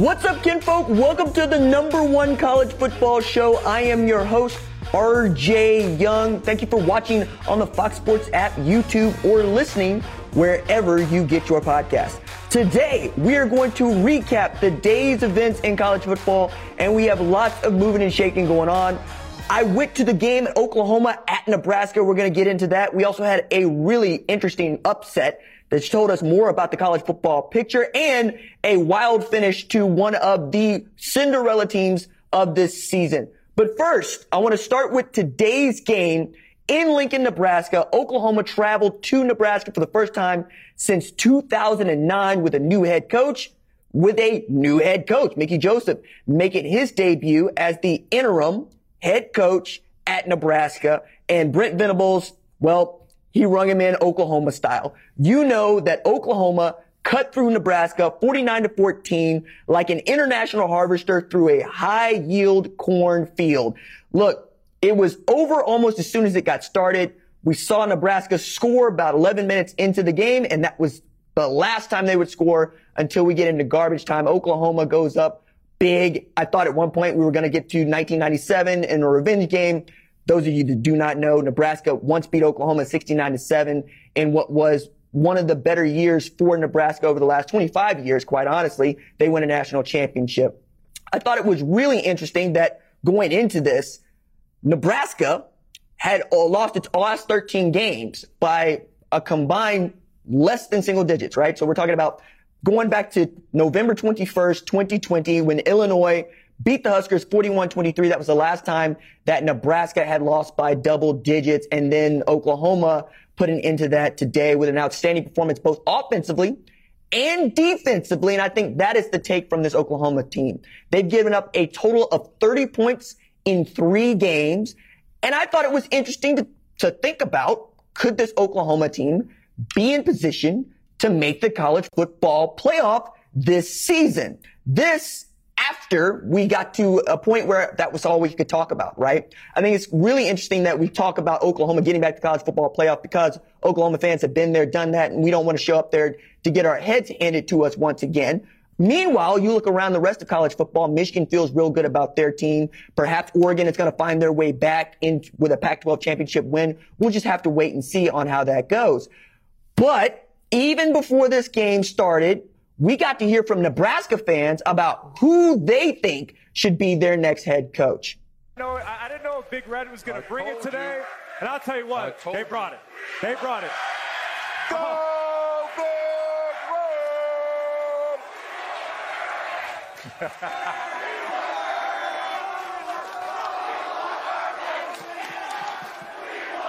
What's up, kinfolk? Welcome to the number one college football show. I am your host, RJ Young. Thank you for watching on the Fox Sports app, YouTube, or listening wherever you get your podcast. Today, we are going to recap the day's events in college football, and we have lots of moving and shaking going on. I went to the game at Oklahoma at Nebraska. We're going to get into that. We also had a really interesting upset that's told us more about the college football picture and a wild finish to one of the Cinderella teams of this season. But first, I want to start with today's game in Lincoln, Nebraska. Oklahoma traveled to Nebraska for the first time since 2009 with a new head coach, with a new head coach, Mickey Joseph, making his debut as the interim head coach at Nebraska. And Brent Venables, well, he rung him in Oklahoma style. You know that Oklahoma cut through Nebraska 49 to 14 like an international harvester through a high yield corn field. Look, it was over almost as soon as it got started. We saw Nebraska score about 11 minutes into the game, and that was the last time they would score until we get into garbage time. Oklahoma goes up big. I thought at one point we were going to get to 1997 in a revenge game. Those of you that do not know, Nebraska once beat Oklahoma 69 to 7 in what was one of the better years for Nebraska over the last 25 years, quite honestly. They win a national championship. I thought it was really interesting that going into this, Nebraska had uh, lost its last 13 games by a combined less than single digits, right? So we're talking about going back to November 21st, 2020, when Illinois beat the Huskers 41-23. That was the last time that Nebraska had lost by double digits. And then Oklahoma put an end to that today with an outstanding performance, both offensively and defensively. And I think that is the take from this Oklahoma team. They've given up a total of 30 points in three games. And I thought it was interesting to, to think about, could this Oklahoma team be in position to make the college football playoff this season? This after we got to a point where that was all we could talk about, right? I think it's really interesting that we talk about Oklahoma getting back to college football playoff because Oklahoma fans have been there, done that, and we don't want to show up there to get our heads handed to us once again. Meanwhile, you look around the rest of college football, Michigan feels real good about their team. Perhaps Oregon is going to find their way back in with a Pac-12 championship win. We'll just have to wait and see on how that goes. But even before this game started, we got to hear from Nebraska fans about who they think should be their next head coach. No, I didn't know if Big Red was going to bring it today, you. and I'll tell you what, they brought it. They brought it. Go, Big Red!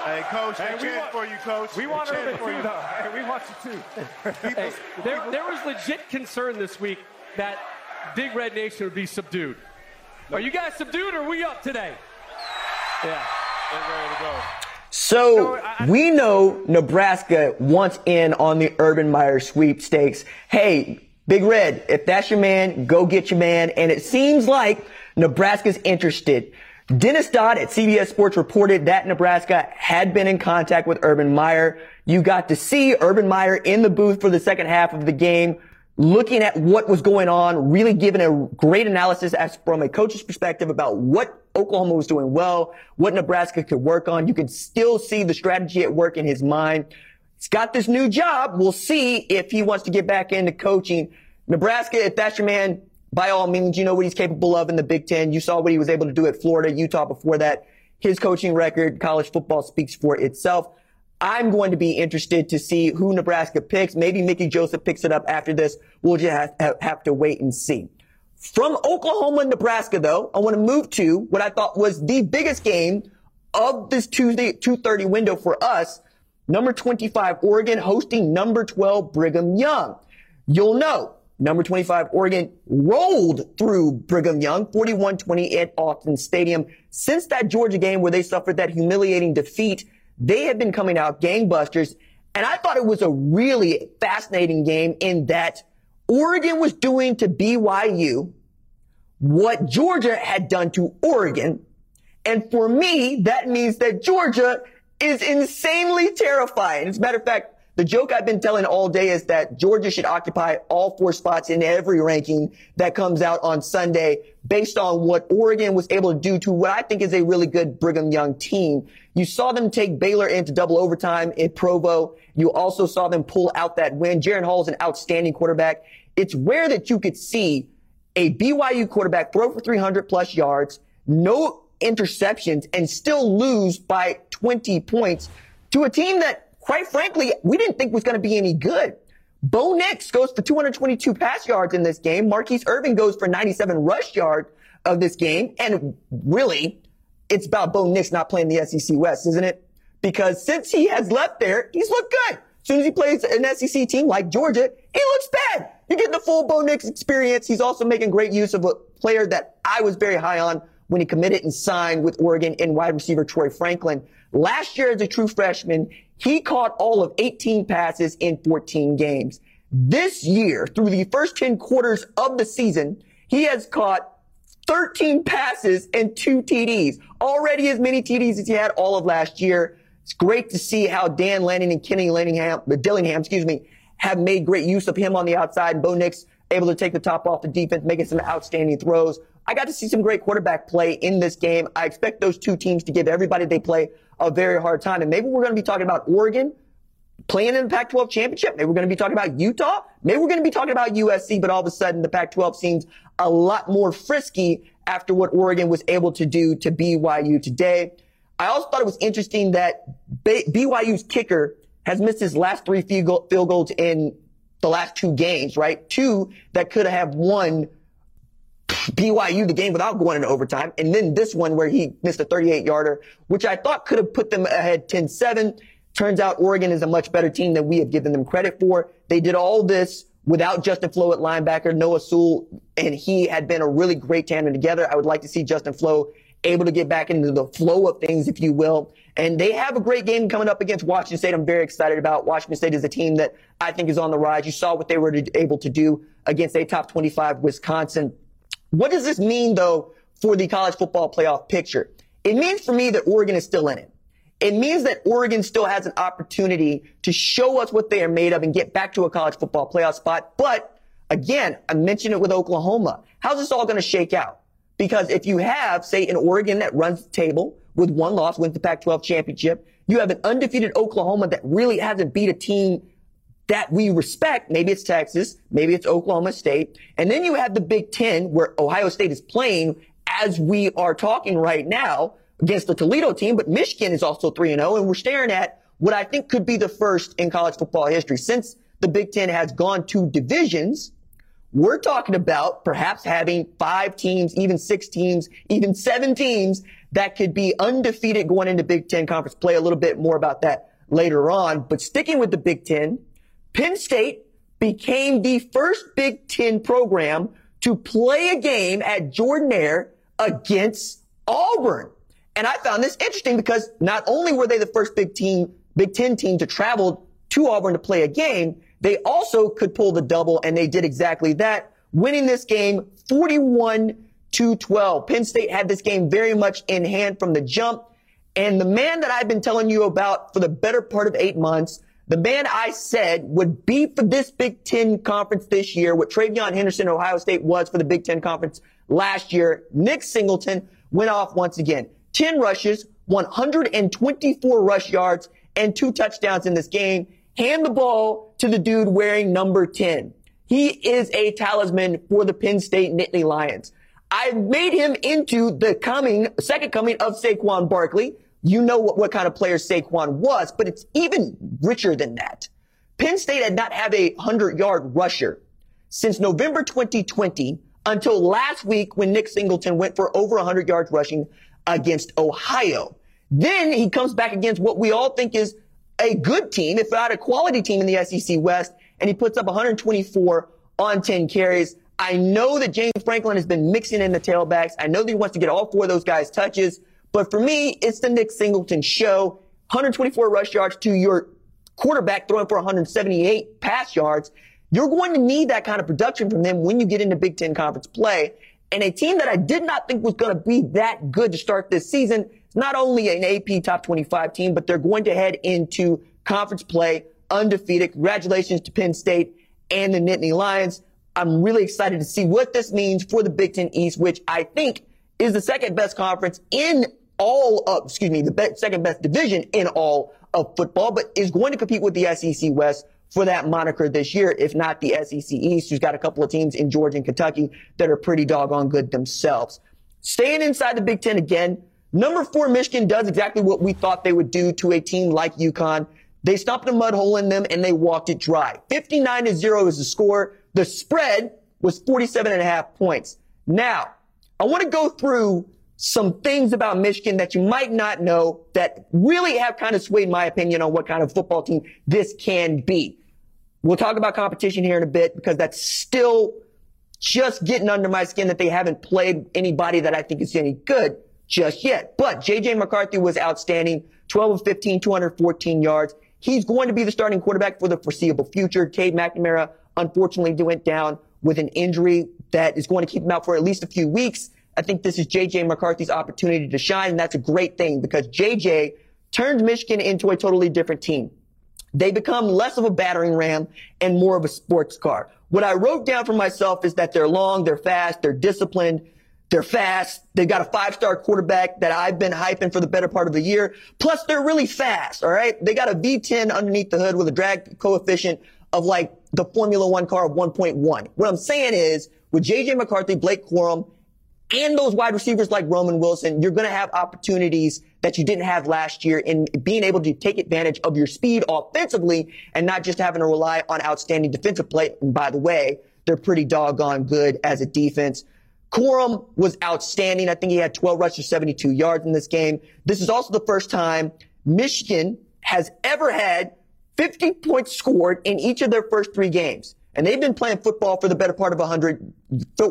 Hey, coach, hey, we want, for you, coach. We want her to for you. Though. Hey, we want you too. hey, there, there was legit concern this week that Big Red Nation would be subdued. Are you guys subdued or are we up today? Yeah. They're ready to go. So we know Nebraska wants in on the Urban Meyer sweepstakes. Hey, Big Red, if that's your man, go get your man. And it seems like Nebraska's interested. Dennis Dodd at CBS Sports reported that Nebraska had been in contact with Urban Meyer. You got to see Urban Meyer in the booth for the second half of the game, looking at what was going on, really giving a great analysis as from a coach's perspective about what Oklahoma was doing well, what Nebraska could work on. You can still see the strategy at work in his mind. He's got this new job. We'll see if he wants to get back into coaching. Nebraska, if that's your man, by all means, you know what he's capable of in the Big Ten. You saw what he was able to do at Florida, Utah before that. his coaching record, college football speaks for itself. I'm going to be interested to see who Nebraska picks. Maybe Mickey Joseph picks it up after this. We'll just have, to wait and see. From Oklahoma, Nebraska, though, I want to move to what I thought was the biggest game of this Tuesday 2:30 window for us. Number 25 Oregon hosting number 12 Brigham Young. You'll know number 25 Oregon rolled through Brigham Young 41-20 at Autzen Stadium. Since that Georgia game where they suffered that humiliating defeat they have been coming out gangbusters. And I thought it was a really fascinating game in that Oregon was doing to BYU what Georgia had done to Oregon. And for me, that means that Georgia is insanely terrifying. As a matter of fact, the joke I've been telling all day is that Georgia should occupy all four spots in every ranking that comes out on Sunday based on what Oregon was able to do to what I think is a really good Brigham Young team. You saw them take Baylor into double overtime in Provo. You also saw them pull out that win. Jaren Hall is an outstanding quarterback. It's rare that you could see a BYU quarterback throw for 300 plus yards, no interceptions, and still lose by 20 points to a team that quite frankly, we didn't think was going to be any good. Bo Nix goes for 222 pass yards in this game. Mar'Keise Irving goes for 97 rush yards of this game. And really, it's about Bo Nix not playing the SEC West, isn't it? Because since he has left there, he's looked good. As soon as he plays an SEC team like Georgia, he looks bad. You're getting the full Bo Nix experience. He's also making great use of a player that I was very high on when he committed and signed with Oregon and wide receiver Troy Franklin. Last year as a true freshman, he caught all of 18 passes in 14 games. This year, through the first 10 quarters of the season, he has caught 13 passes and two TDs. Already as many TDs as he had all of last year. It's great to see how Dan Lanning and Kenny Lanningham, Dillingham, excuse me, have made great use of him on the outside. Bo Nix able to take the top off the defense, making some outstanding throws. I got to see some great quarterback play in this game. I expect those two teams to give everybody they play a very hard time. And maybe we're going to be talking about Oregon playing in the Pac-12 championship. Maybe we're going to be talking about Utah. Maybe we're going to be talking about USC, but all of a sudden the Pac-12 seems a lot more frisky after what Oregon was able to do to BYU today. I also thought it was interesting that BYU's kicker has missed his last three field goals in the last two games, right? Two that could have won BYU the game without going into overtime. And then this one where he missed a 38 yarder, which I thought could have put them ahead 10-7. Turns out Oregon is a much better team than we have given them credit for. They did all this without Justin Flowe at linebacker, Noah Sewell, and he had been a really great tandem together. I would like to see Justin Flowe able to get back into the flow of things, if you will. And they have a great game coming up against Washington State. I'm very excited about. Washington State is a team that I think is on the rise. You saw what they were able to do against a top 25 Wisconsin what does this mean though for the college football playoff picture? It means for me that Oregon is still in it. It means that Oregon still has an opportunity to show us what they are made of and get back to a college football playoff spot. But again, I mentioned it with Oklahoma. How's this all going to shake out? Because if you have, say, an Oregon that runs the table with one loss, wins the Pac-12 championship, you have an undefeated Oklahoma that really hasn't beat a team that we respect. Maybe it's Texas, maybe it's Oklahoma State. And then you have the Big Ten where Ohio State is playing as we are talking right now against the Toledo team, but Michigan is also 3 0, and we're staring at what I think could be the first in college football history. Since the Big Ten has gone to divisions, we're talking about perhaps having five teams, even six teams, even seven teams that could be undefeated going into Big Ten conference play. A little bit more about that later on. But sticking with the Big Ten, Penn State became the first Big Ten program to play a game at Jordan-Hare against Auburn. And I found this interesting because not only were they the first Big Team, Big Ten team to travel to Auburn to play a game, they also could pull the double and they did exactly that, winning this game 41 to 12. Penn State had this game very much in hand from the jump. And the man that I've been telling you about for the better part of eight months, the man I said would be for this Big Ten conference this year, what TreVeyon Henderson, Ohio State was for the Big Ten conference last year, Nick Singleton went off once again. 10 rushes, 124 rush yards, and two touchdowns in this game. Hand the ball to the dude wearing number 10. He is a talisman for the Penn State Nittany Lions. I made him into the coming, second coming of Saquon Barkley. You know what, what kind of player Saquon was, but it's even richer than that. Penn State had not had a 100 yard rusher since November 2020 until last week when Nick Singleton went for over 100 yards rushing against Ohio. Then he comes back against what we all think is a good team, if not a quality team in the SEC West, and he puts up 124 on 10 carries. I know that James Franklin has been mixing in the tailbacks. I know that he wants to get all four of those guys touches. But for me, it's the Nick Singleton show. 124 rush yards to your quarterback throwing for 178 pass yards. You're going to need that kind of production from them when you get into Big Ten conference play. And a team that I did not think was going to be that good to start this season not only an AP top 25 team, but they're going to head into conference play undefeated. Congratulations to Penn State and the Nittany Lions. I'm really excited to see what this means for the Big Ten East, which I think is the second best conference in all of, excuse me, the second best division in all of football, but is going to compete with the SEC West for that moniker this year, if not the SEC East, who's got a couple of teams in Georgia and Kentucky that are pretty doggone good themselves. Staying inside the Big Ten again, number four Michigan does exactly what we thought they would do to a team like UConn. They stopped a mud hole in them and they walked it dry. 59 to 0 is the score. The spread was 47 and a half points. Now, I want to go through some things about Michigan that you might not know that really have kind of swayed my opinion on what kind of football team this can be. We'll talk about competition here in a bit because that's still just getting under my skin that they haven't played anybody that I think is any good just yet. But JJ McCarthy was outstanding. 12 of 15, 214 yards. He's going to be the starting quarterback for the foreseeable future. Cade McNamara, unfortunately, went down with an injury that is going to keep him out for at least a few weeks. I think this is JJ McCarthy's opportunity to shine, and that's a great thing because JJ turned Michigan into a totally different team. They become less of a battering ram and more of a sports car. What I wrote down for myself is that they're long, they're fast, they're disciplined, they're fast. They've got a five-star quarterback that I've been hyping for the better part of the year. Plus, they're really fast. All right. They got a V10 underneath the hood with a drag coefficient of like the Formula One car of 1.1. What I'm saying is with JJ McCarthy, Blake Corum, and those wide receivers like Roman Wilson, you're going to have opportunities that you didn't have last year in being able to take advantage of your speed offensively and not just having to rely on outstanding defensive play. And by the way, they're pretty doggone good as a defense. Corum was outstanding. I think he had 12 rushes, 72 yards in this game. This is also the first time Michigan has ever had 50 points scored in each of their first three games. And they've been playing football for the better part of 100,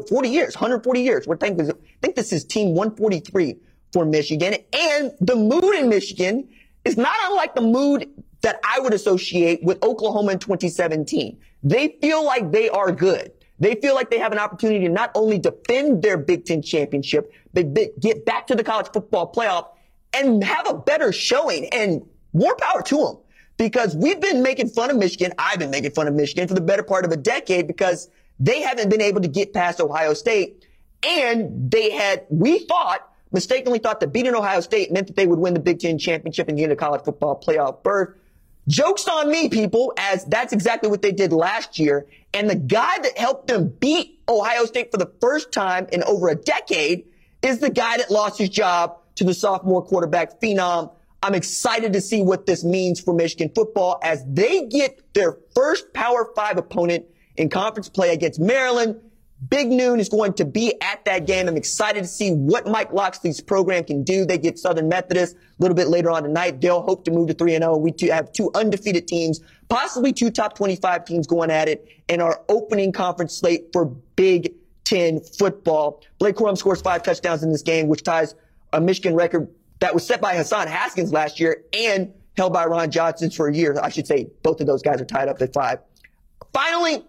40 years, 140 years. We're thinking, I think this is team 143 for Michigan. And the mood in Michigan is not unlike the mood that I would associate with Oklahoma in 2017. They feel like they are good. They feel like they have an opportunity to not only defend their Big Ten championship, but get back to the college football playoff and have a better showing and more power to them because we've been making fun of Michigan. I've been making fun of Michigan for the better part of a decade because they haven't been able to get past Ohio State. And they had, we thought, mistakenly thought that beating Ohio State meant that they would win the Big Ten championship and get a college football playoff berth. Joke's on me, people, as that's exactly what they did last year. And the guy that helped them beat Ohio State for the first time in over a decade is the guy that lost his job to the sophomore quarterback phenom I'm excited to see what this means for Michigan football as they get their first Power Five opponent in conference play against Maryland. Big Noon is going to be at that game. I'm excited to see what Mike Locksley's program can do. They get Southern Methodist a little bit later on tonight. They'll hope to move to 3 and 0. We have two undefeated teams, possibly two top 25 teams going at it in our opening conference slate for Big Ten football. Blake Corum scores five touchdowns in this game, which ties a Michigan record that was set by Hassan Haskins last year and held by Ron Johnson for a year. I should say both of those guys are tied up at five. Finally,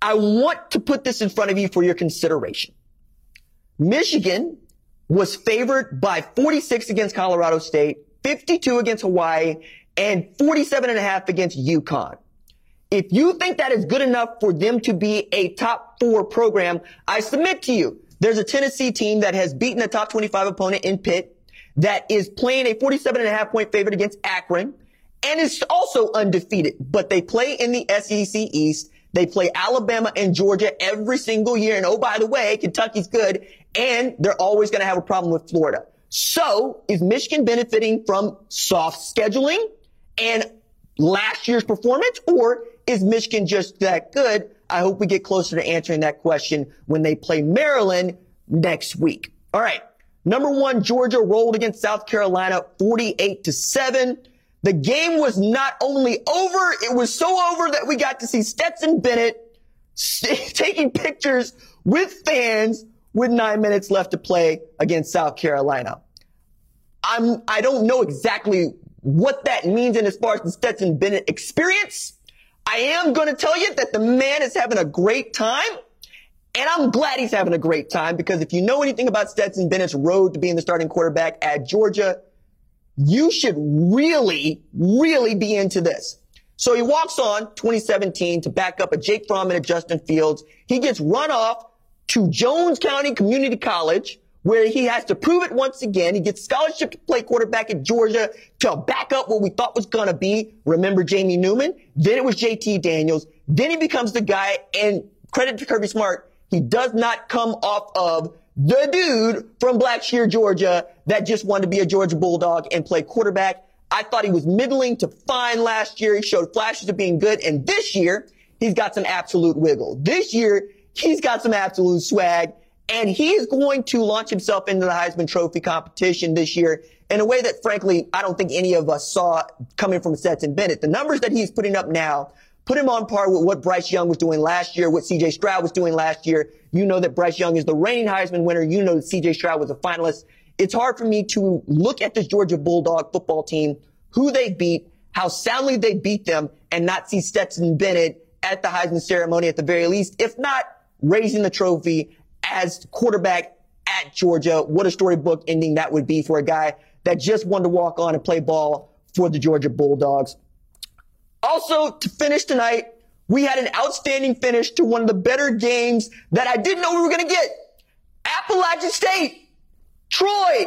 I want to put this in front of you for your consideration. Michigan was favored by 46 against Colorado State, 52 against Hawaii, and 47 and a half against UConn. If you think that is good enough for them to be a top four program, I submit to you there's a Tennessee team that has beaten a top 25 opponent in Pitt that is playing a 47 and a half point favorite against Akron and is also undefeated, but they play in the SEC East. They play Alabama and Georgia every single year. And oh, by the way, Kentucky's good and they're always going to have a problem with Florida. So is Michigan benefiting from soft scheduling and last year's performance or is Michigan just that good? I hope we get closer to answering that question when they play Maryland next week. All right. Number one, Georgia rolled against South Carolina 48 to 7. The game was not only over, it was so over that we got to see Stetson Bennett taking pictures with fans with nine minutes left to play against South Carolina. I'm, I don't know exactly what that means in as far as the Stetson Bennett experience. I am going to tell you that the man is having a great time. And I'm glad he's having a great time because if you know anything about Stetson Bennett's road to being the starting quarterback at Georgia, you should really, really be into this. So he walks on 2017 to back up a Jake Fromm and a Justin Fields. He gets run off to Jones County Community College where he has to prove it once again. He gets scholarship to play quarterback at Georgia to back up what we thought was going to be. Remember Jamie Newman? Then it was JT Daniels. Then he becomes the guy and credit to Kirby Smart. He does not come off of the dude from Blackshear, Georgia that just wanted to be a Georgia Bulldog and play quarterback. I thought he was middling to fine last year. He showed flashes of being good. And this year, he's got some absolute wiggle. This year, he's got some absolute swag. And he is going to launch himself into the Heisman Trophy competition this year in a way that, frankly, I don't think any of us saw coming from Stetson Bennett. The numbers that he's putting up now put him on par with what Bryce Young was doing last year, what CJ Stroud was doing last year. You know that Bryce Young is the reigning Heisman winner. You know that CJ Stroud was a finalist. It's hard for me to look at this Georgia Bulldog football team, who they beat, how soundly they beat them, and not see Stetson Bennett at the Heisman ceremony at the very least, if not raising the trophy as quarterback at Georgia. What a storybook ending that would be for a guy that just wanted to walk on and play ball for the Georgia Bulldogs. Also, to finish tonight, we had an outstanding finish to one of the better games that I didn't know we were going to get. Appalachian State, Troy.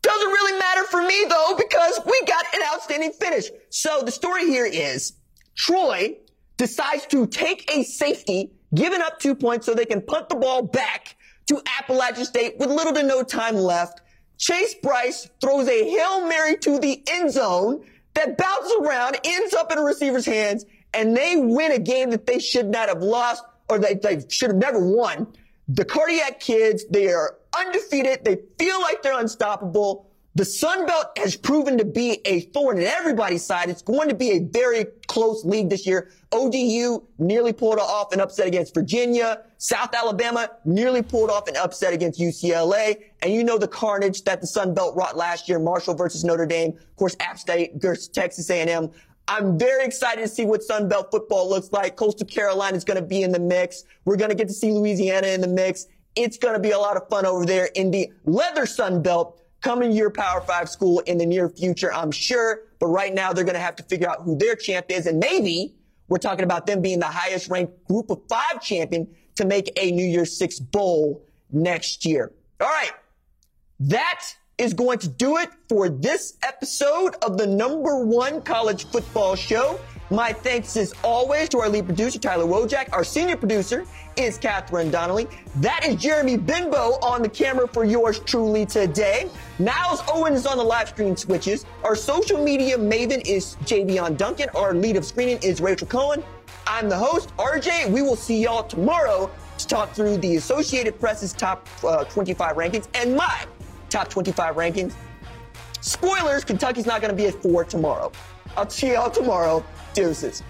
Doesn't really matter for me though, because we got an outstanding finish. So the story here is Troy decides to take a safety, giving up two points so they can punt the ball back to Appalachian State with little to no time left. Chase Brice throws a Hail Mary to the end zone that bounces around, ends up in a receiver's hands, and they win a game that they should not have lost or they, they should have never won. The cardiac kids, they are undefeated. They feel like they're unstoppable. The Sun Belt has proven to be a thorn in everybody's side. It's going to be a very close league this year. ODU nearly pulled off an upset against Virginia. South Alabama nearly pulled off an upset against UCLA. And you know the carnage that the Sun Belt wrought last year. Marshall versus Notre Dame. Of course, App State versus Texas A&M. I'm very excited to see what Sun Belt football looks like. Coastal Carolina is going to be in the mix. We're going to get to see Louisiana in the mix. It's going to be a lot of fun over there in the leather Sun Belt coming to your Power Five school in the near future, I'm sure. But right now, they're going to have to figure out who their champ is. And maybe we're talking about them being the highest ranked group of five champion to make a New Year's Six bowl next year. All right. That is going to do it for this episode of the number one college football show. My thanks as always to our lead producer, Tyler Wojak. Our senior producer is Catherine Donnelly. That is Jeremy Bimbo on the camera for yours truly today. Niles Owen is on the live stream switches. Our social media maven is Javion Duncan. Our lead of screening is Rachel Cohen. I'm the host, RJ. We will see y'all tomorrow to talk through the Associated Press's top uh, 25 rankings and my top 25 rankings. Spoilers, Kentucky's not going to be at four tomorrow. I'll see y'all tomorrow. Deuces.